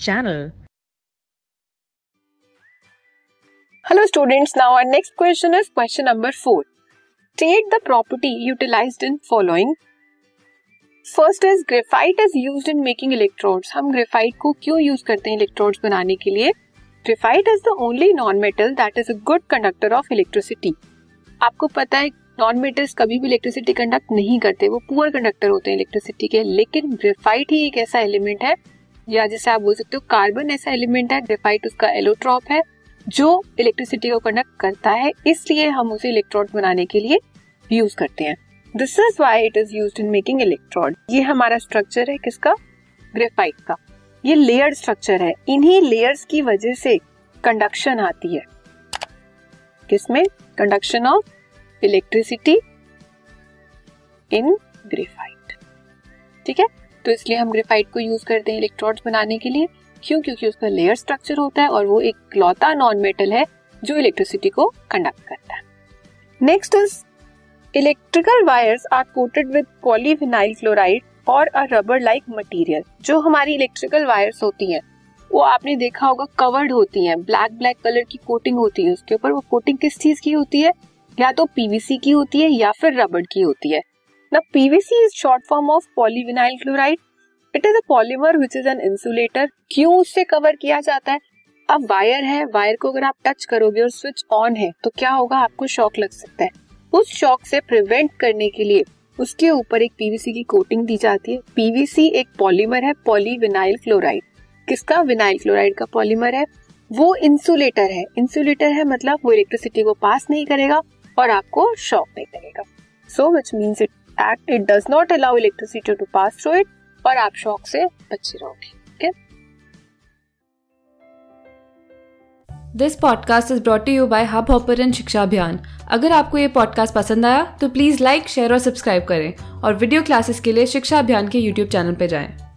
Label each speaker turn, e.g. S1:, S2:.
S1: channel.
S2: Hello students, now our next question is question number 4. State the property utilized in following. First is graphite is used in making electrodes. हम graphite को क्यों use करते हैं electrodes बनाने के लिए Graphite is the only non-metal that is a good conductor of electricity. आपको पता है नॉन मेटल्स कभी भी इलेक्ट्रिसिटी कंडक्ट नहीं करते वो पुअर कंडक्टर होते हैं इलेक्ट्रिसिटी के लेकिन ग्रेफाइट ही एक ऐसा एलिमेंट है या जैसे आप बोल सकते हो कार्बन ऐसा एलिमेंट है ग्रेफाइट उसका एलोट्रॉप है, जो इलेक्ट्रिसिटी को कंडक्ट करता है, इसलिए हम उसे इलेक्ट्रोड बनाने के लिए यूज़ करते हैं। This is why it is use in making electrode ये हमारा स्ट्रक्चर है किसका? ग्रेफाइट का। ये लेयर स्ट्रक्चर है। इन्हीं लेयर्स की वजह से कंडक्शन आती है। किसमें? Conduction of electricity in graphite ठीक है? तो इसलिए हम ग्रेफाइट को यूज़ करते हैं इलेक्ट्रोड्स बनाने के लिए। क्यों? क्योंकि उसका लेयर स्ट्रक्चर होता है और वो एक लौता नॉन मेटल है जो इलेक्ट्रिसिटी को कंडक्ट करता है। Next is electrical wires are coated with polyvinyl chloride और अ रबर लाइक मटेरियल जो हमारी इलेक्ट्रिकल वायर्स होती हैं। वो आपने देखा होगा कवर्ड होती हैं। ब्लैक ब्लैक कलर की कोटिंग होती है उसके ऊपर। वो कोटिंग किस चीज़ की होती है? या तो पीवीसी की होती है या फिर रबड़ की होती है। ना PVC is short form of polyvinyl chloride it is a polymer which is an insulator क्यों उससे कवर किया जाता है? अब वायर है वायर को अगर आप टच करोगे और स्विच ऑन है तो क्या होगा? आपको शॉक लग सकता है। उस शॉक से प्रिवेंट करने के लिए उसके ऊपर एक पीवीसी की कोटिंग दी जाती है। पीवीसी एक पॉलीमर है पॉलीविनाइल क्लोराइड किसका? विनाइल क्लोराइड का पॉलीमर है। वो इंसुलेटर है। इंसुलेटर है मतलब वो इलेक्ट्रिसिटी को पास नहीं करेगा और आपको शॉक नहीं करेगा। So which means it act it does not allow electricity to pass through it और आप शॉक से बचे रहोगे
S3: this podcast is brought you by Hubhopper Shiksha Abhiyan अगर आपको ये पॉडकास्ट पसंद आया तो प्लीज़ लाइक शेयर और सब्सक्राइब करें और वीडियो क्लासेस के लिए शिक्षा अभियान के यूट्यूब चैनल पर जाएँ।